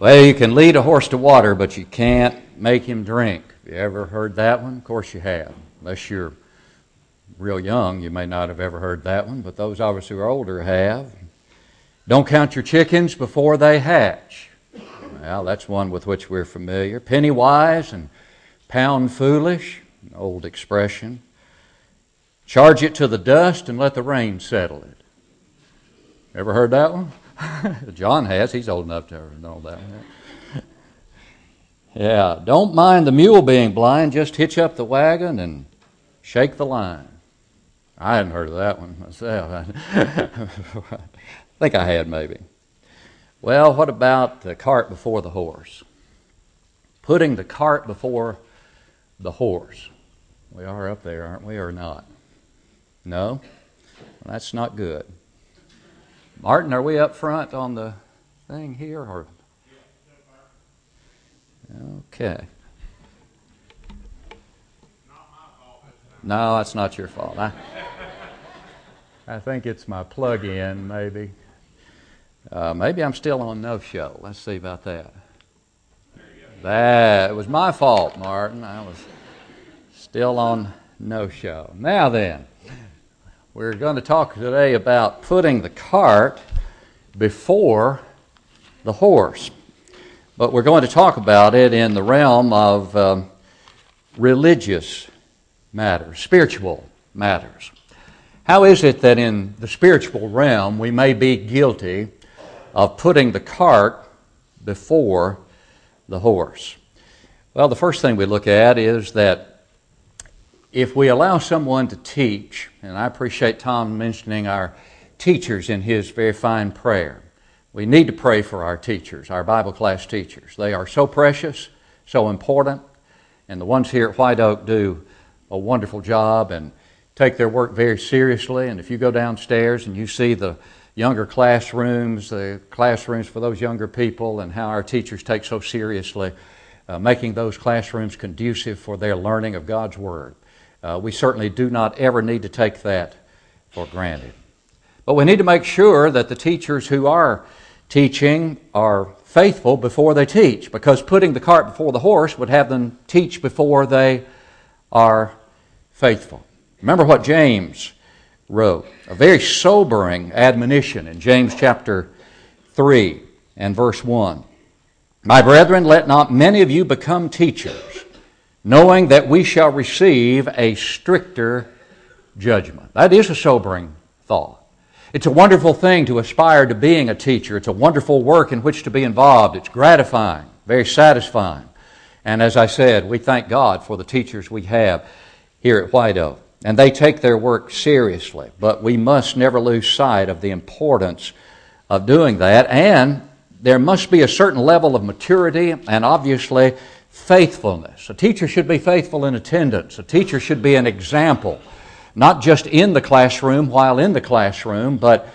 Well, you can lead a horse to water, but you can't make him drink. Have you ever heard that one? Of course you have. Unless you're real young, you may not have ever heard that one, but those of us who are older have. Don't count your chickens before they hatch. Well, that's one with which we're familiar. Penny wise and pound foolish, an old expression. Charge it to the dust and let the rain settle it. Ever heard that one? John has. He's old enough to know that. Yeah, don't mind the mule being blind. Just hitch up the wagon and shake the line. I hadn't heard of that one myself. I think I had maybe. Well, what about the cart before the horse? Putting the cart before the horse. We are up there, aren't we, or not? No? Well, that's not good. Martin, are we up front on the thing here? Or? Okay. No, that's not your fault. I, I think it's my plug in, maybe. Uh, maybe I'm still on no show. Let's see about that. That it was my fault, Martin. I was still on no show. Now then, we're going to talk today about putting the cart before the horse. But we're going to talk about it in the realm of um, religious matters, spiritual matters. How is it that in the spiritual realm we may be guilty of putting the cart before the horse? Well, the first thing we look at is that if we allow someone to teach, and I appreciate Tom mentioning our teachers in his very fine prayer. We need to pray for our teachers, our Bible class teachers. They are so precious, so important, and the ones here at White Oak do a wonderful job and take their work very seriously. And if you go downstairs and you see the younger classrooms, the classrooms for those younger people, and how our teachers take so seriously uh, making those classrooms conducive for their learning of God's Word, uh, we certainly do not ever need to take that for granted. But we need to make sure that the teachers who are teaching are faithful before they teach, because putting the cart before the horse would have them teach before they are faithful. Remember what James wrote, a very sobering admonition in James chapter 3 and verse 1. My brethren, let not many of you become teachers, knowing that we shall receive a stricter judgment. That is a sobering thought. It's a wonderful thing to aspire to being a teacher. It's a wonderful work in which to be involved. It's gratifying, very satisfying. And as I said, we thank God for the teachers we have here at White Oak. And they take their work seriously. But we must never lose sight of the importance of doing that. And there must be a certain level of maturity and obviously faithfulness. A teacher should be faithful in attendance. A teacher should be an example, not just in the classroom while in the classroom, but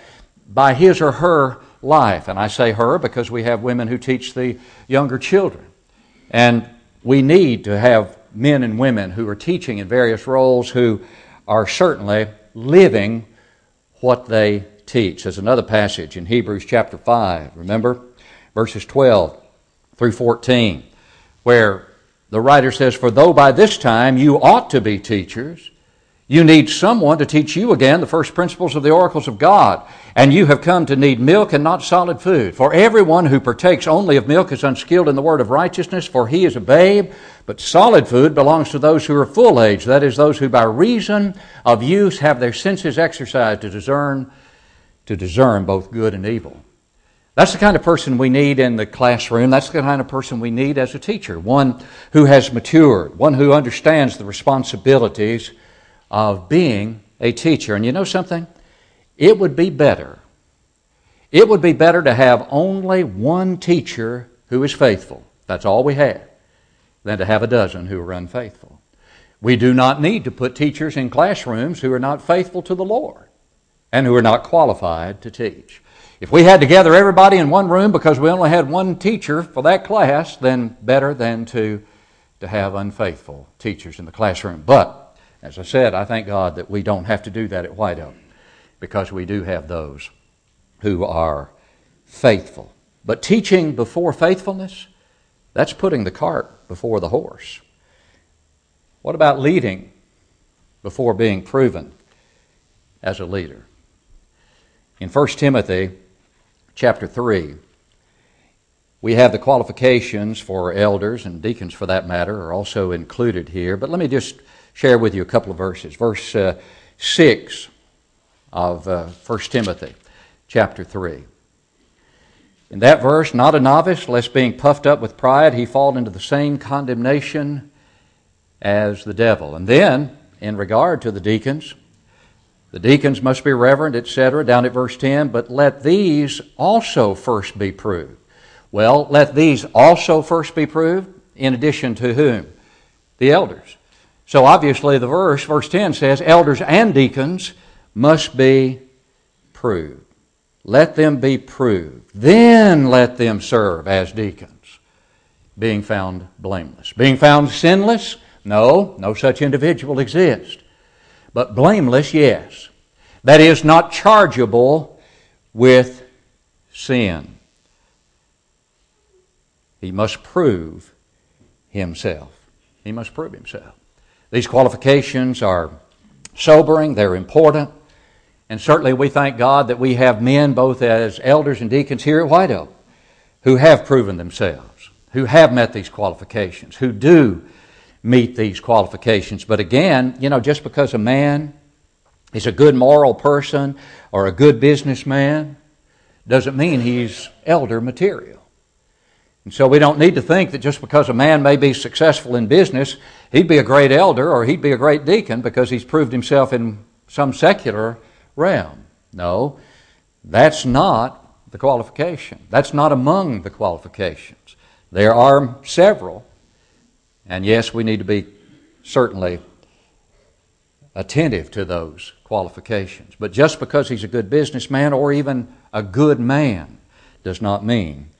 by his or her life. And I say her because we have women who teach the younger children. And we need to have men and women who are teaching in various roles who are certainly living what they teach. There's another passage in Hebrews chapter 5, remember? Verses 12 through 14, where the writer says, For though by this time you ought to be teachers, you need someone to teach you again the first principles of the oracles of God. And you have come to need milk and not solid food. For everyone who partakes only of milk is unskilled in the word of righteousness, for he is a babe. But solid food belongs to those who are full age, that is, those who by reason of use have their senses exercised to discern, to discern both good and evil. That's the kind of person we need in the classroom. That's the kind of person we need as a teacher. One who has matured, one who understands the responsibilities of being a teacher. And you know something? It would be better. It would be better to have only one teacher who is faithful. That's all we have. Than to have a dozen who are unfaithful. We do not need to put teachers in classrooms who are not faithful to the Lord and who are not qualified to teach. If we had to gather everybody in one room because we only had one teacher for that class, then better than to, to have unfaithful teachers in the classroom. But as I said, I thank God that we don't have to do that at White Oak because we do have those who are faithful. But teaching before faithfulness, that's putting the cart before the horse. What about leading before being proven as a leader? In 1 Timothy chapter 3, we have the qualifications for elders and deacons, for that matter, are also included here. But let me just share with you a couple of verses. Verse uh, 6 of uh, 1 Timothy chapter 3. In that verse, not a novice, lest being puffed up with pride, he fall into the same condemnation as the devil. And then, in regard to the deacons, the deacons must be reverent, etc., down at verse 10, but let these also first be proved. Well, let these also first be proved, in addition to whom? The elders. So obviously, the verse, verse 10 says, elders and deacons must be proved. Let them be proved. Then let them serve as deacons, being found blameless. Being found sinless? No, no such individual exists. But blameless, yes. That is, not chargeable with sin. He must prove himself. He must prove himself. These qualifications are sobering, they're important, and certainly we thank God that we have men, both as elders and deacons here at White Oak, who have proven themselves, who have met these qualifications, who do meet these qualifications. But again, you know, just because a man is a good moral person or a good businessman doesn't mean he's elder material. And so we don't need to think that just because a man may be successful in business, he'd be a great elder or he'd be a great deacon because he's proved himself in some secular realm. No, that's not the qualification. That's not among the qualifications. There are several, and yes, we need to be certainly attentive to those qualifications. But just because he's a good businessman or even a good man does not mean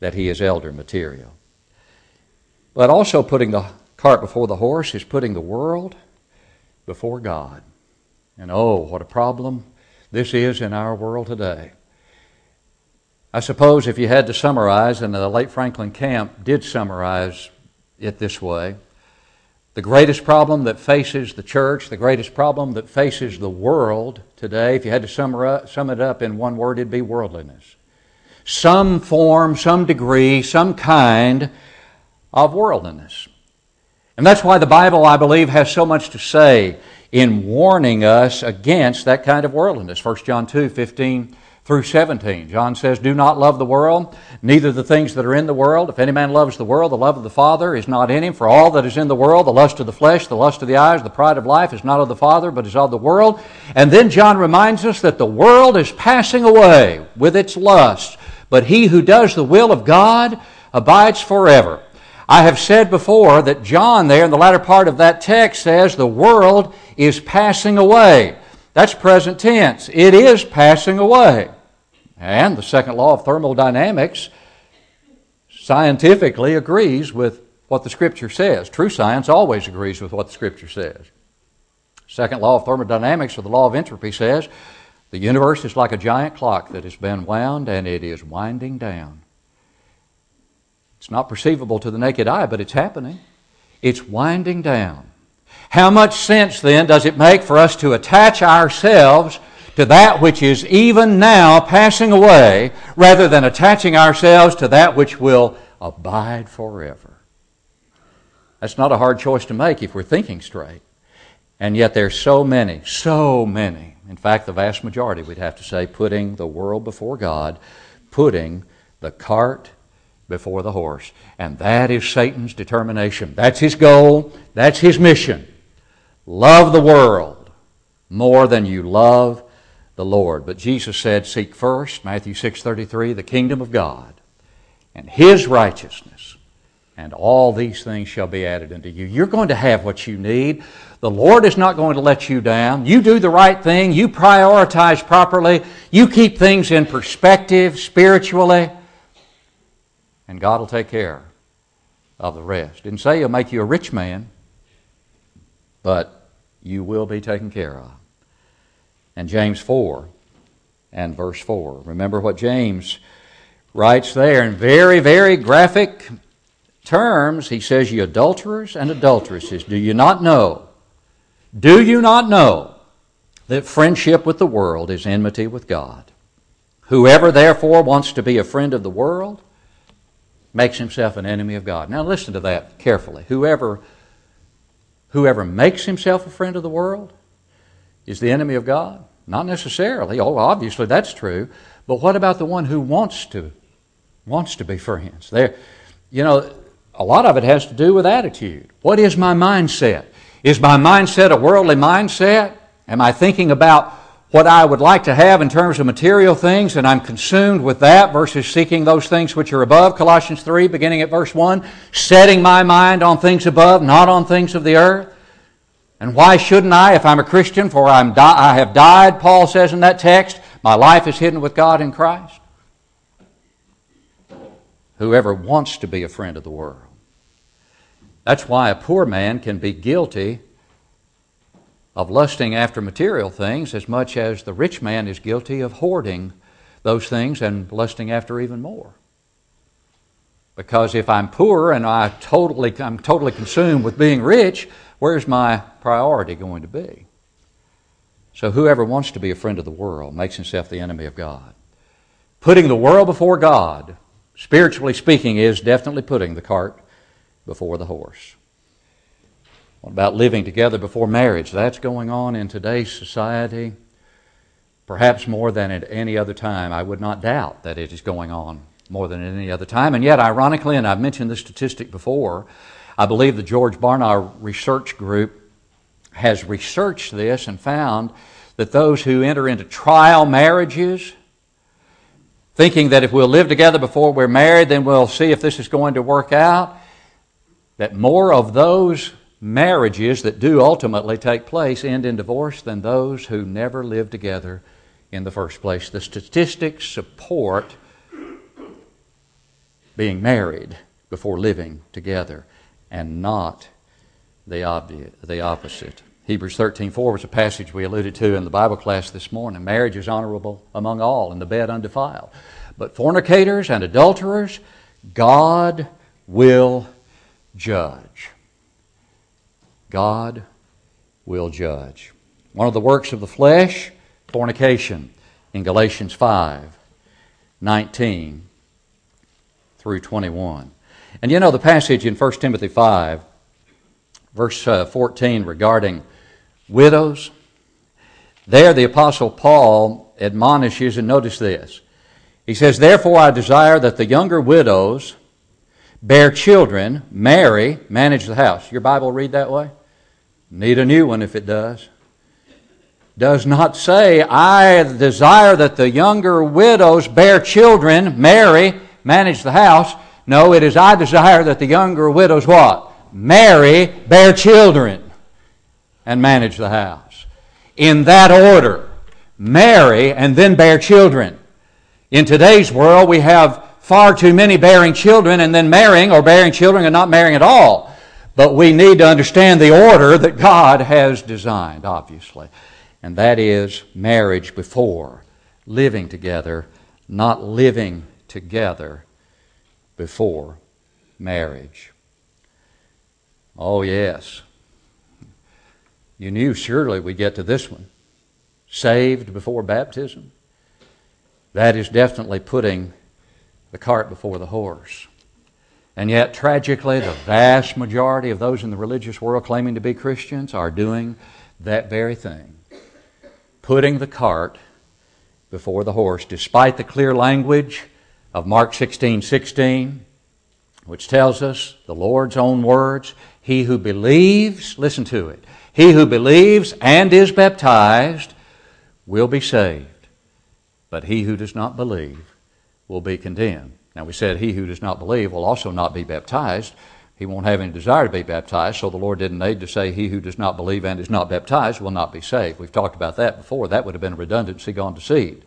that he is elder material. But also putting the cart before the horse is putting the world before God. And oh, what a problem this is in our world today. I suppose if you had to summarize, and the late Franklin Camp did summarize it this way the greatest problem that faces the church, the greatest problem that faces the world today, if you had to sum it up in one word, it'd be worldliness some form, some degree, some kind of worldliness. And that's why the Bible, I believe, has so much to say in warning us against that kind of worldliness. 1 John 2 15 through 17. John says, Do not love the world, neither the things that are in the world. If any man loves the world, the love of the Father is not in him. For all that is in the world, the lust of the flesh, the lust of the eyes, the pride of life, is not of the Father, but is of the world. And then John reminds us that the world is passing away with its lusts but he who does the will of God abides forever. I have said before that John, there in the latter part of that text, says the world is passing away. That's present tense. It is passing away. And the second law of thermodynamics scientifically agrees with what the Scripture says. True science always agrees with what the Scripture says. Second law of thermodynamics, or the law of entropy, says the universe is like a giant clock that has been wound and it is winding down. It's not perceivable to the naked eye, but it's happening. It's winding down. How much sense then does it make for us to attach ourselves to that which is even now passing away rather than attaching ourselves to that which will abide forever? That's not a hard choice to make if we're thinking straight. And yet there's so many, so many in fact, the vast majority, we'd have to say, putting the world before God, putting the cart before the horse. And that is Satan's determination. That's his goal, that's his mission. Love the world more than you love the Lord. But Jesus said, Seek first, Matthew 6:33, the kingdom of God and his righteousness, and all these things shall be added unto you. You're going to have what you need. The Lord is not going to let you down. You do the right thing. You prioritize properly. You keep things in perspective spiritually. And God will take care of the rest. Didn't say He'll make you a rich man, but you will be taken care of. And James 4 and verse 4. Remember what James writes there in very, very graphic terms, he says, You adulterers and adulteresses, do you not know? Do you not know that friendship with the world is enmity with God? Whoever therefore wants to be a friend of the world makes himself an enemy of God. Now listen to that carefully. Whoever whoever makes himself a friend of the world is the enemy of God? Not necessarily. Oh, obviously that's true. But what about the one who wants to wants to be friends? There you know, a lot of it has to do with attitude. What is my mindset? Is my mindset a worldly mindset? Am I thinking about what I would like to have in terms of material things and I'm consumed with that versus seeking those things which are above? Colossians 3, beginning at verse 1, setting my mind on things above, not on things of the earth. And why shouldn't I if I'm a Christian? For I'm di- I have died, Paul says in that text. My life is hidden with God in Christ. Whoever wants to be a friend of the world. That's why a poor man can be guilty of lusting after material things as much as the rich man is guilty of hoarding those things and lusting after even more. Because if I'm poor and I totally, I'm totally consumed with being rich, where's my priority going to be? So whoever wants to be a friend of the world makes himself the enemy of God. Putting the world before God, spiritually speaking, is definitely putting the cart before the horse. What about living together before marriage? That's going on in today's society, perhaps more than at any other time. I would not doubt that it is going on more than at any other time. And yet, ironically, and I've mentioned this statistic before, I believe the George Barna Research Group has researched this and found that those who enter into trial marriages, thinking that if we'll live together before we're married, then we'll see if this is going to work out, that more of those marriages that do ultimately take place end in divorce than those who never live together in the first place. The statistics support being married before living together and not the, obvi- the opposite. Hebrews 13:4 was a passage we alluded to in the Bible class this morning. Marriage is honorable among all, and the bed undefiled. But fornicators and adulterers, God will judge. God will judge. One of the works of the flesh, fornication, in Galatians 5 19 through 21. And you know the passage in 1 Timothy 5, verse uh, 14, regarding widows. There, the Apostle Paul admonishes, and notice this. He says, Therefore, I desire that the younger widows bear children, marry, manage the house. Your Bible read that way? Need a new one if it does. Does not say, I desire that the younger widows bear children, marry, manage the house. No, it is I desire that the younger widows what? Marry, bear children, and manage the house. In that order. Marry and then bear children. In today's world, we have far too many bearing children and then marrying or bearing children and not marrying at all. But we need to understand the order that God has designed, obviously. And that is marriage before living together, not living together before marriage. Oh, yes. You knew surely we'd get to this one. Saved before baptism. That is definitely putting the cart before the horse. And yet, tragically, the vast majority of those in the religious world claiming to be Christians are doing that very thing putting the cart before the horse, despite the clear language of Mark 16 16, which tells us the Lord's own words He who believes, listen to it, he who believes and is baptized will be saved, but he who does not believe will be condemned. Now, we said he who does not believe will also not be baptized. He won't have any desire to be baptized, so the Lord didn't need to say he who does not believe and is not baptized will not be saved. We've talked about that before. That would have been a redundancy gone to seed.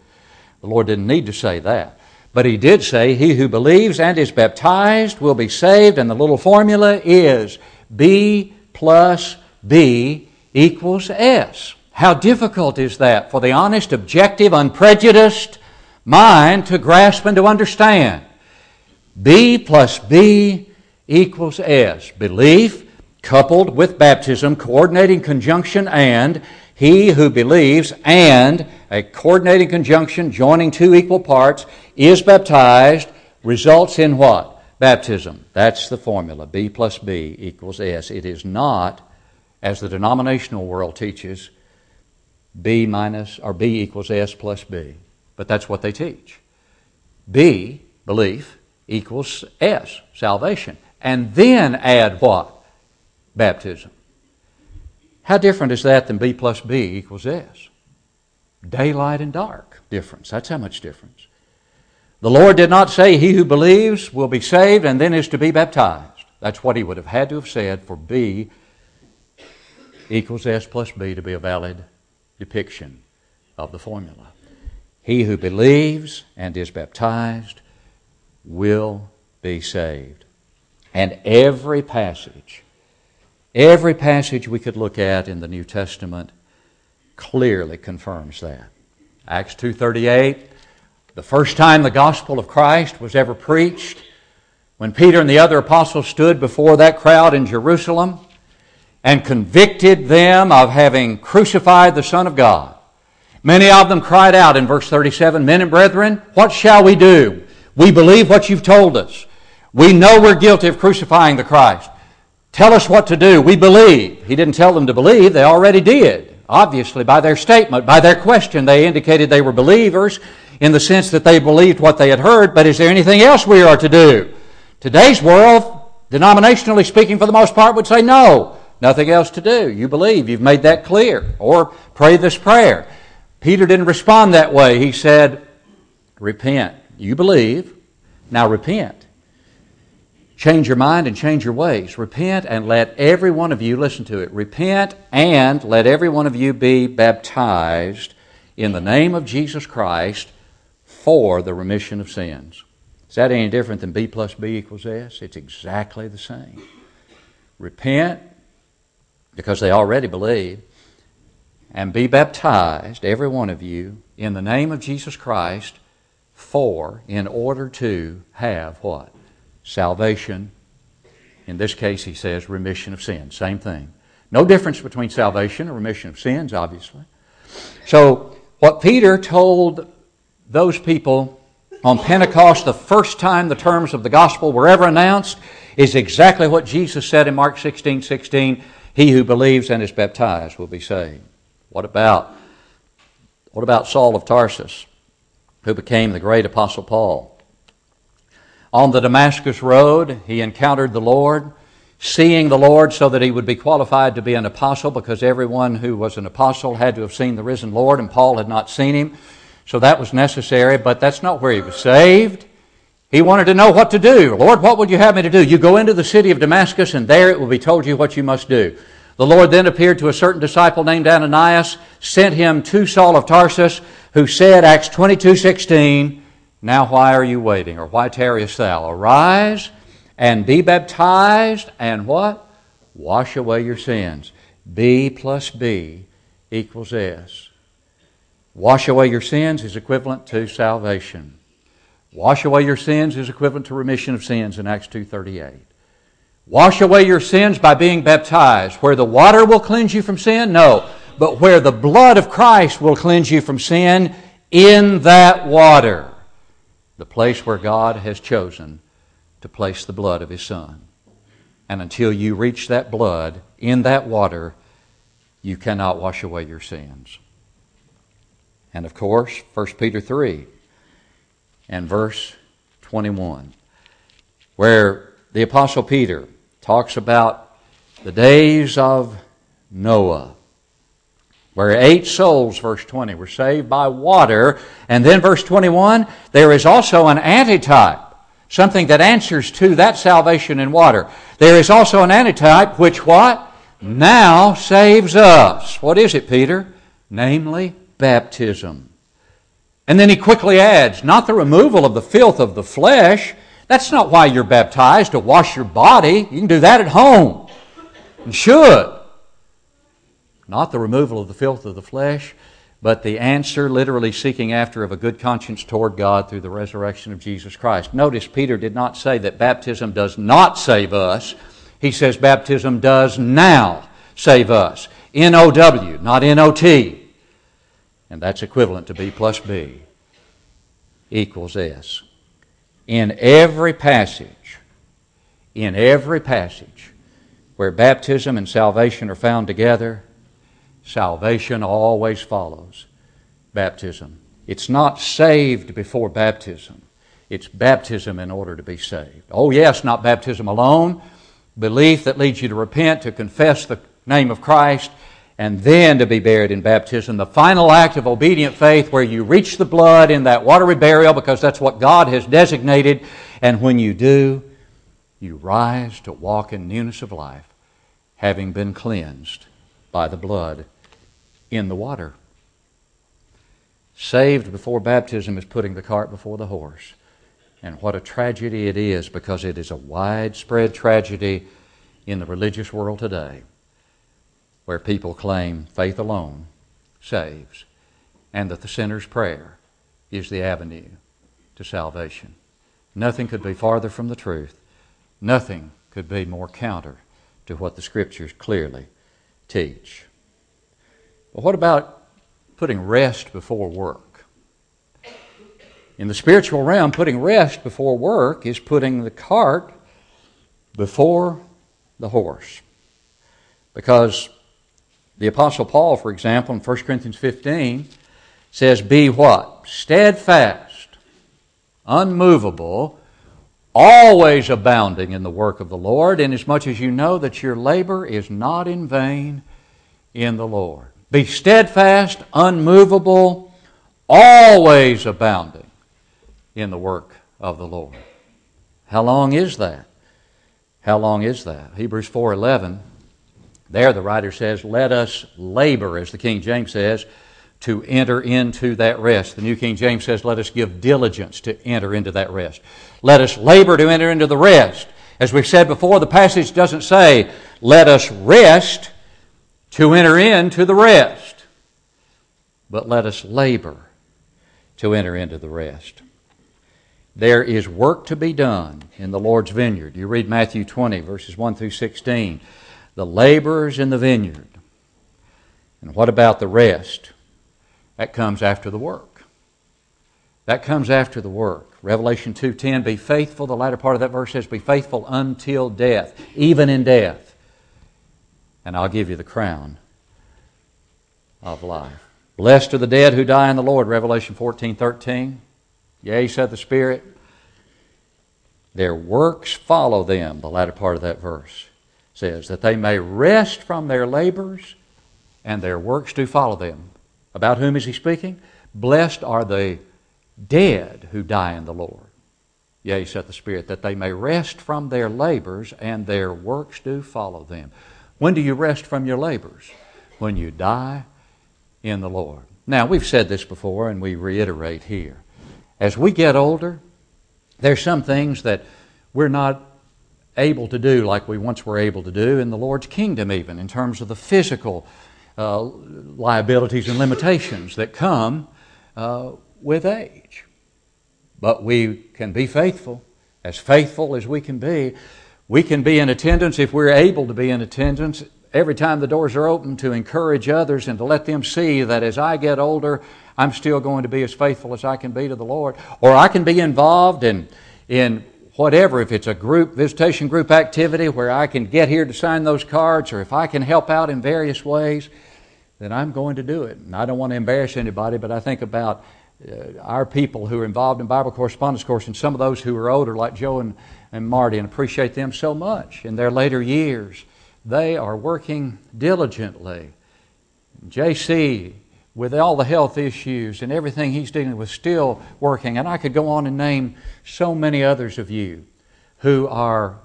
The Lord didn't need to say that. But he did say, He who believes and is baptized will be saved, and the little formula is B plus B equals S. How difficult is that for the honest, objective, unprejudiced mind to grasp and to understand. B plus B equals S. Belief coupled with baptism, coordinating conjunction and he who believes and a coordinating conjunction joining two equal parts is baptized results in what? Baptism. That's the formula. B plus B equals S. It is not, as the denominational world teaches, B minus or B equals S plus B. But that's what they teach. B, belief, equals S, salvation. And then add what? Baptism. How different is that than B plus B equals S? Daylight and dark difference. That's how much difference. The Lord did not say, He who believes will be saved and then is to be baptized. That's what He would have had to have said for B equals S plus B to be a valid depiction of the formula. He who believes and is baptized will be saved. And every passage, every passage we could look at in the New Testament clearly confirms that. Acts 2:38, the first time the gospel of Christ was ever preached, when Peter and the other apostles stood before that crowd in Jerusalem and convicted them of having crucified the Son of God. Many of them cried out in verse 37 Men and brethren, what shall we do? We believe what you've told us. We know we're guilty of crucifying the Christ. Tell us what to do. We believe. He didn't tell them to believe, they already did. Obviously, by their statement, by their question, they indicated they were believers in the sense that they believed what they had heard. But is there anything else we are to do? Today's world, denominationally speaking, for the most part, would say no. Nothing else to do. You believe. You've made that clear. Or pray this prayer. Peter didn't respond that way. He said, Repent. You believe. Now repent. Change your mind and change your ways. Repent and let every one of you, listen to it, repent and let every one of you be baptized in the name of Jesus Christ for the remission of sins. Is that any different than B plus B equals S? It's exactly the same. Repent because they already believe and be baptized, every one of you, in the name of Jesus Christ, for, in order to have what? Salvation. In this case, he says remission of sins. Same thing. No difference between salvation and remission of sins, obviously. So, what Peter told those people on Pentecost, the first time the terms of the gospel were ever announced, is exactly what Jesus said in Mark 16 16 He who believes and is baptized will be saved. What about, what about Saul of Tarsus, who became the great Apostle Paul? On the Damascus Road, he encountered the Lord, seeing the Lord so that he would be qualified to be an apostle because everyone who was an apostle had to have seen the risen Lord, and Paul had not seen him. So that was necessary, but that's not where he was saved. He wanted to know what to do. Lord, what would you have me to do? You go into the city of Damascus, and there it will be told you what you must do. The Lord then appeared to a certain disciple named Ananias, sent him to Saul of Tarsus, who said, Acts 22 16, Now why are you waiting? Or why tarriest thou? Arise and be baptized, and what? Wash away your sins. B plus B equals S. Wash away your sins is equivalent to salvation. Wash away your sins is equivalent to remission of sins in Acts 2:38. Wash away your sins by being baptized. Where the water will cleanse you from sin? No. But where the blood of Christ will cleanse you from sin, in that water. The place where God has chosen to place the blood of His Son. And until you reach that blood in that water, you cannot wash away your sins. And of course, 1 Peter 3 and verse 21, where the Apostle Peter talks about the days of Noah, where eight souls, verse 20, were saved by water. And then, verse 21, there is also an antitype, something that answers to that salvation in water. There is also an antitype which what? Now saves us. What is it, Peter? Namely, baptism. And then he quickly adds, not the removal of the filth of the flesh, that's not why you're baptized, to wash your body. You can do that at home. And should. Not the removal of the filth of the flesh, but the answer, literally seeking after, of a good conscience toward God through the resurrection of Jesus Christ. Notice Peter did not say that baptism does not save us. He says baptism does now save us. N O W, not N O T. And that's equivalent to B plus B equals S. In every passage, in every passage where baptism and salvation are found together, salvation always follows baptism. It's not saved before baptism. It's baptism in order to be saved. Oh, yes, not baptism alone. Belief that leads you to repent, to confess the name of Christ, and then to be buried in baptism. The final act of obedient faith where you reach the blood in that watery burial because that's what God has designated. And when you do, you rise to walk in newness of life, having been cleansed by the blood in the water. Saved before baptism is putting the cart before the horse. And what a tragedy it is because it is a widespread tragedy in the religious world today where people claim faith alone saves and that the sinner's prayer is the avenue to salvation. Nothing could be farther from the truth. Nothing could be more counter to what the Scriptures clearly teach. But what about putting rest before work? In the spiritual realm, putting rest before work is putting the cart before the horse. Because the Apostle Paul, for example, in 1 Corinthians 15, says, Be what? Steadfast, unmovable, always abounding in the work of the Lord, inasmuch as you know that your labor is not in vain in the Lord. Be steadfast, unmovable, always abounding in the work of the Lord. How long is that? How long is that? Hebrews 4:11 there, the writer says, Let us labor, as the King James says, to enter into that rest. The New King James says, Let us give diligence to enter into that rest. Let us labor to enter into the rest. As we've said before, the passage doesn't say, Let us rest to enter into the rest, but let us labor to enter into the rest. There is work to be done in the Lord's vineyard. You read Matthew 20, verses 1 through 16 the laborers in the vineyard. And what about the rest? That comes after the work. That comes after the work. Revelation 2:10 be faithful the latter part of that verse says be faithful until death, even in death. And I'll give you the crown of life. Blessed are the dead who die in the Lord, Revelation 14:13. Yea, said the Spirit, their works follow them, the latter part of that verse says, that they may rest from their labors and their works do follow them. About whom is he speaking? Blessed are the dead who die in the Lord. Yea, saith the Spirit, that they may rest from their labors and their works do follow them. When do you rest from your labors? When you die in the Lord. Now, we've said this before and we reiterate here. As we get older, there's some things that we're not able to do like we once were able to do in the Lord's kingdom, even in terms of the physical uh, liabilities and limitations that come uh, with age. But we can be faithful, as faithful as we can be. We can be in attendance if we're able to be in attendance every time the doors are open to encourage others and to let them see that as I get older, I'm still going to be as faithful as I can be to the Lord. Or I can be involved in, in whatever, if it's a group, visitation group activity where I can get here to sign those cards, or if I can help out in various ways, then I'm going to do it. And I don't want to embarrass anybody, but I think about uh, our people who are involved in Bible correspondence course and some of those who are older, like Joe and, and Marty, and appreciate them so much in their later years. They are working diligently. JC with all the health issues and everything he's dealing with, still working. And I could go on and name so many others of you who are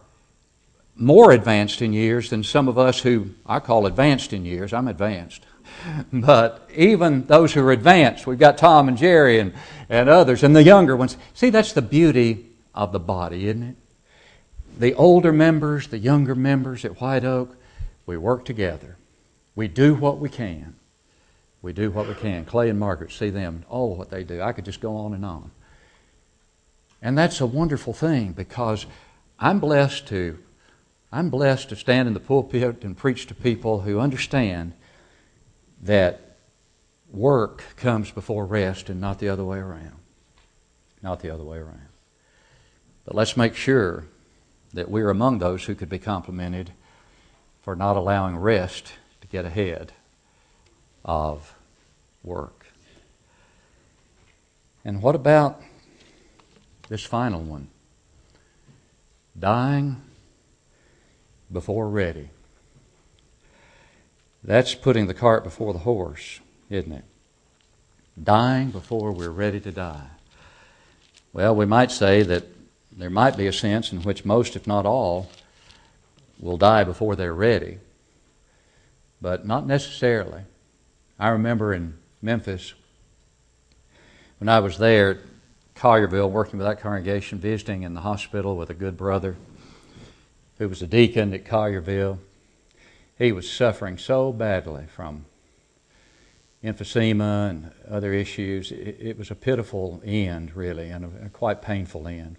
more advanced in years than some of us who I call advanced in years. I'm advanced. But even those who are advanced, we've got Tom and Jerry and, and others, and the younger ones. See, that's the beauty of the body, isn't it? The older members, the younger members at White Oak, we work together. We do what we can We do what we can. Clay and Margaret, see them. Oh, what they do. I could just go on and on. And that's a wonderful thing because I'm blessed to I'm blessed to stand in the pulpit and preach to people who understand that work comes before rest and not the other way around. Not the other way around. But let's make sure that we're among those who could be complimented for not allowing rest to get ahead of work. And what about this final one? Dying before ready. That's putting the cart before the horse, isn't it? Dying before we're ready to die. Well, we might say that there might be a sense in which most, if not all, will die before they're ready, but not necessarily. I remember in Memphis, when I was there at Collierville, working with that congregation, visiting in the hospital with a good brother who was a deacon at Collierville. He was suffering so badly from emphysema and other issues. It, was a pitiful end, really, and a quite painful end.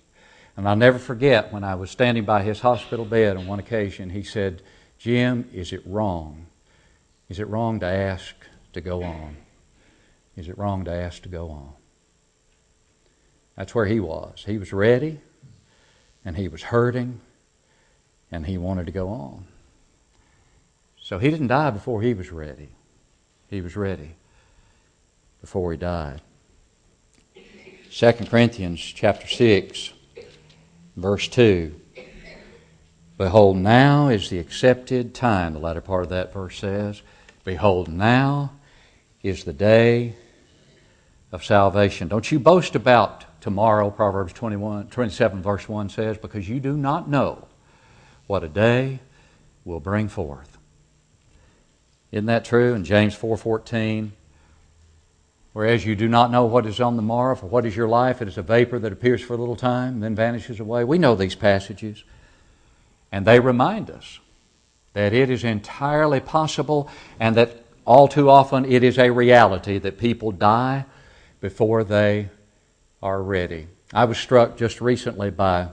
And I'll never forget when I was standing by his hospital bed on one occasion, he said, Jim, is it wrong? Is it wrong to ask to go on? Is it wrong to ask to go on? That's where he was. He was ready, and he was hurting, and he wanted to go on. So he didn't die before he was ready. He was ready before he died. 2 Corinthians chapter 6 verse 2 Behold now is the accepted time the latter part of that verse says behold now is the day of salvation. Don't you boast about tomorrow Proverbs 21 27 verse 1 says because you do not know what a day will bring forth. Isn't that true? In James 4:14, whereas you do not know what is on the morrow, for what is your life? It is a vapor that appears for a little time then vanishes away. We know these passages, and they remind us that it is entirely possible and that all too often it is a reality that people die before they are ready. I was struck just recently by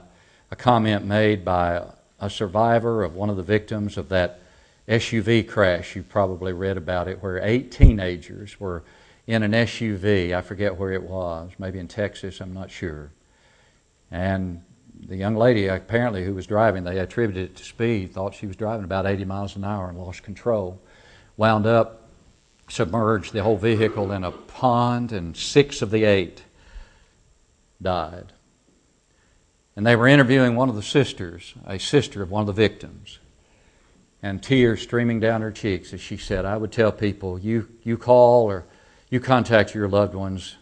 a comment made by a survivor of one of the victims of that SUV crash. You probably read about it, where eight teenagers were in an SUV. I forget where it was, maybe in Texas, I'm not sure. And the young lady, apparently, who was driving, they attributed it to speed, thought she was driving about 80 miles an hour and lost control. Wound up, submerged the whole vehicle in a pond, and six of the eight died. And they were interviewing one of the sisters, a sister of one of the victims. And tears streaming down her cheeks as she said, I would tell people, you, you call or you contact your loved ones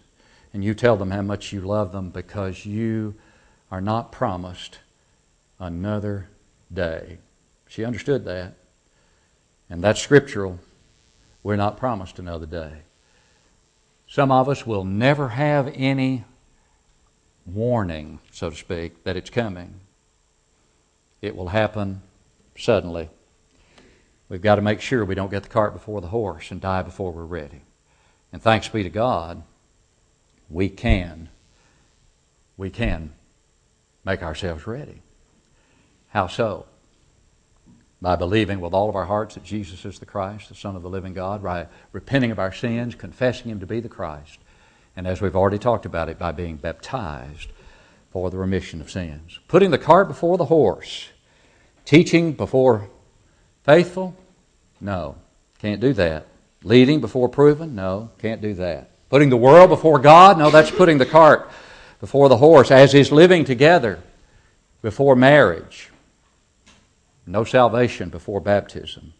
and you tell them how much you love them because you are not promised another day. She understood that. And that's scriptural. We're not promised another day. Some of us will never have any warning, so to speak, that it's coming. It will happen suddenly. We've got to make sure we don't get the cart before the horse and die before we're ready. And thanks be to God, we can. We can make ourselves ready. How so? By believing with all of our hearts that Jesus is the Christ, the Son of the living God, by repenting of our sins, confessing Him to be the Christ, and as we've already talked about it, by being baptized for the remission of sins. Putting the cart before the horse. Teaching before faithful? No, can't do that. Leading before proven? No, can't do that. Putting the world before God? No, that's putting the cart before the horse, as is living together before marriage. No salvation before baptism.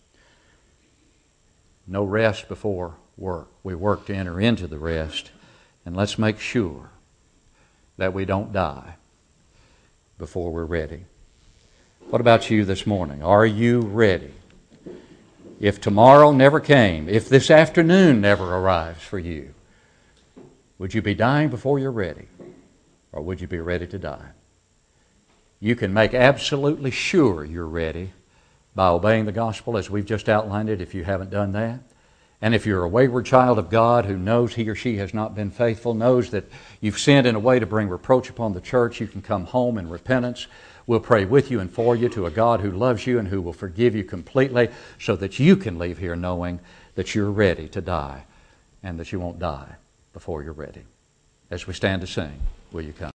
No rest before work. We work to enter into the rest and let's make sure that we don't die before we're ready. What about you this morning? Are you ready? If tomorrow never came, if this afternoon never arrives for you, would you be dying before you're ready? Or would you be ready to die? You can make absolutely sure you're ready by obeying the gospel as we've just outlined it if you haven't done that And if you're a wayward child of God who knows he or she has not been faithful, knows that you've sinned in a way to bring reproach upon the church, you can come home in repentance. We'll pray with you and for you to a God who loves you and who will forgive you completely so that you can leave here knowing that you're ready to die and that you won't die before you're ready. As we stand to sing, will you come?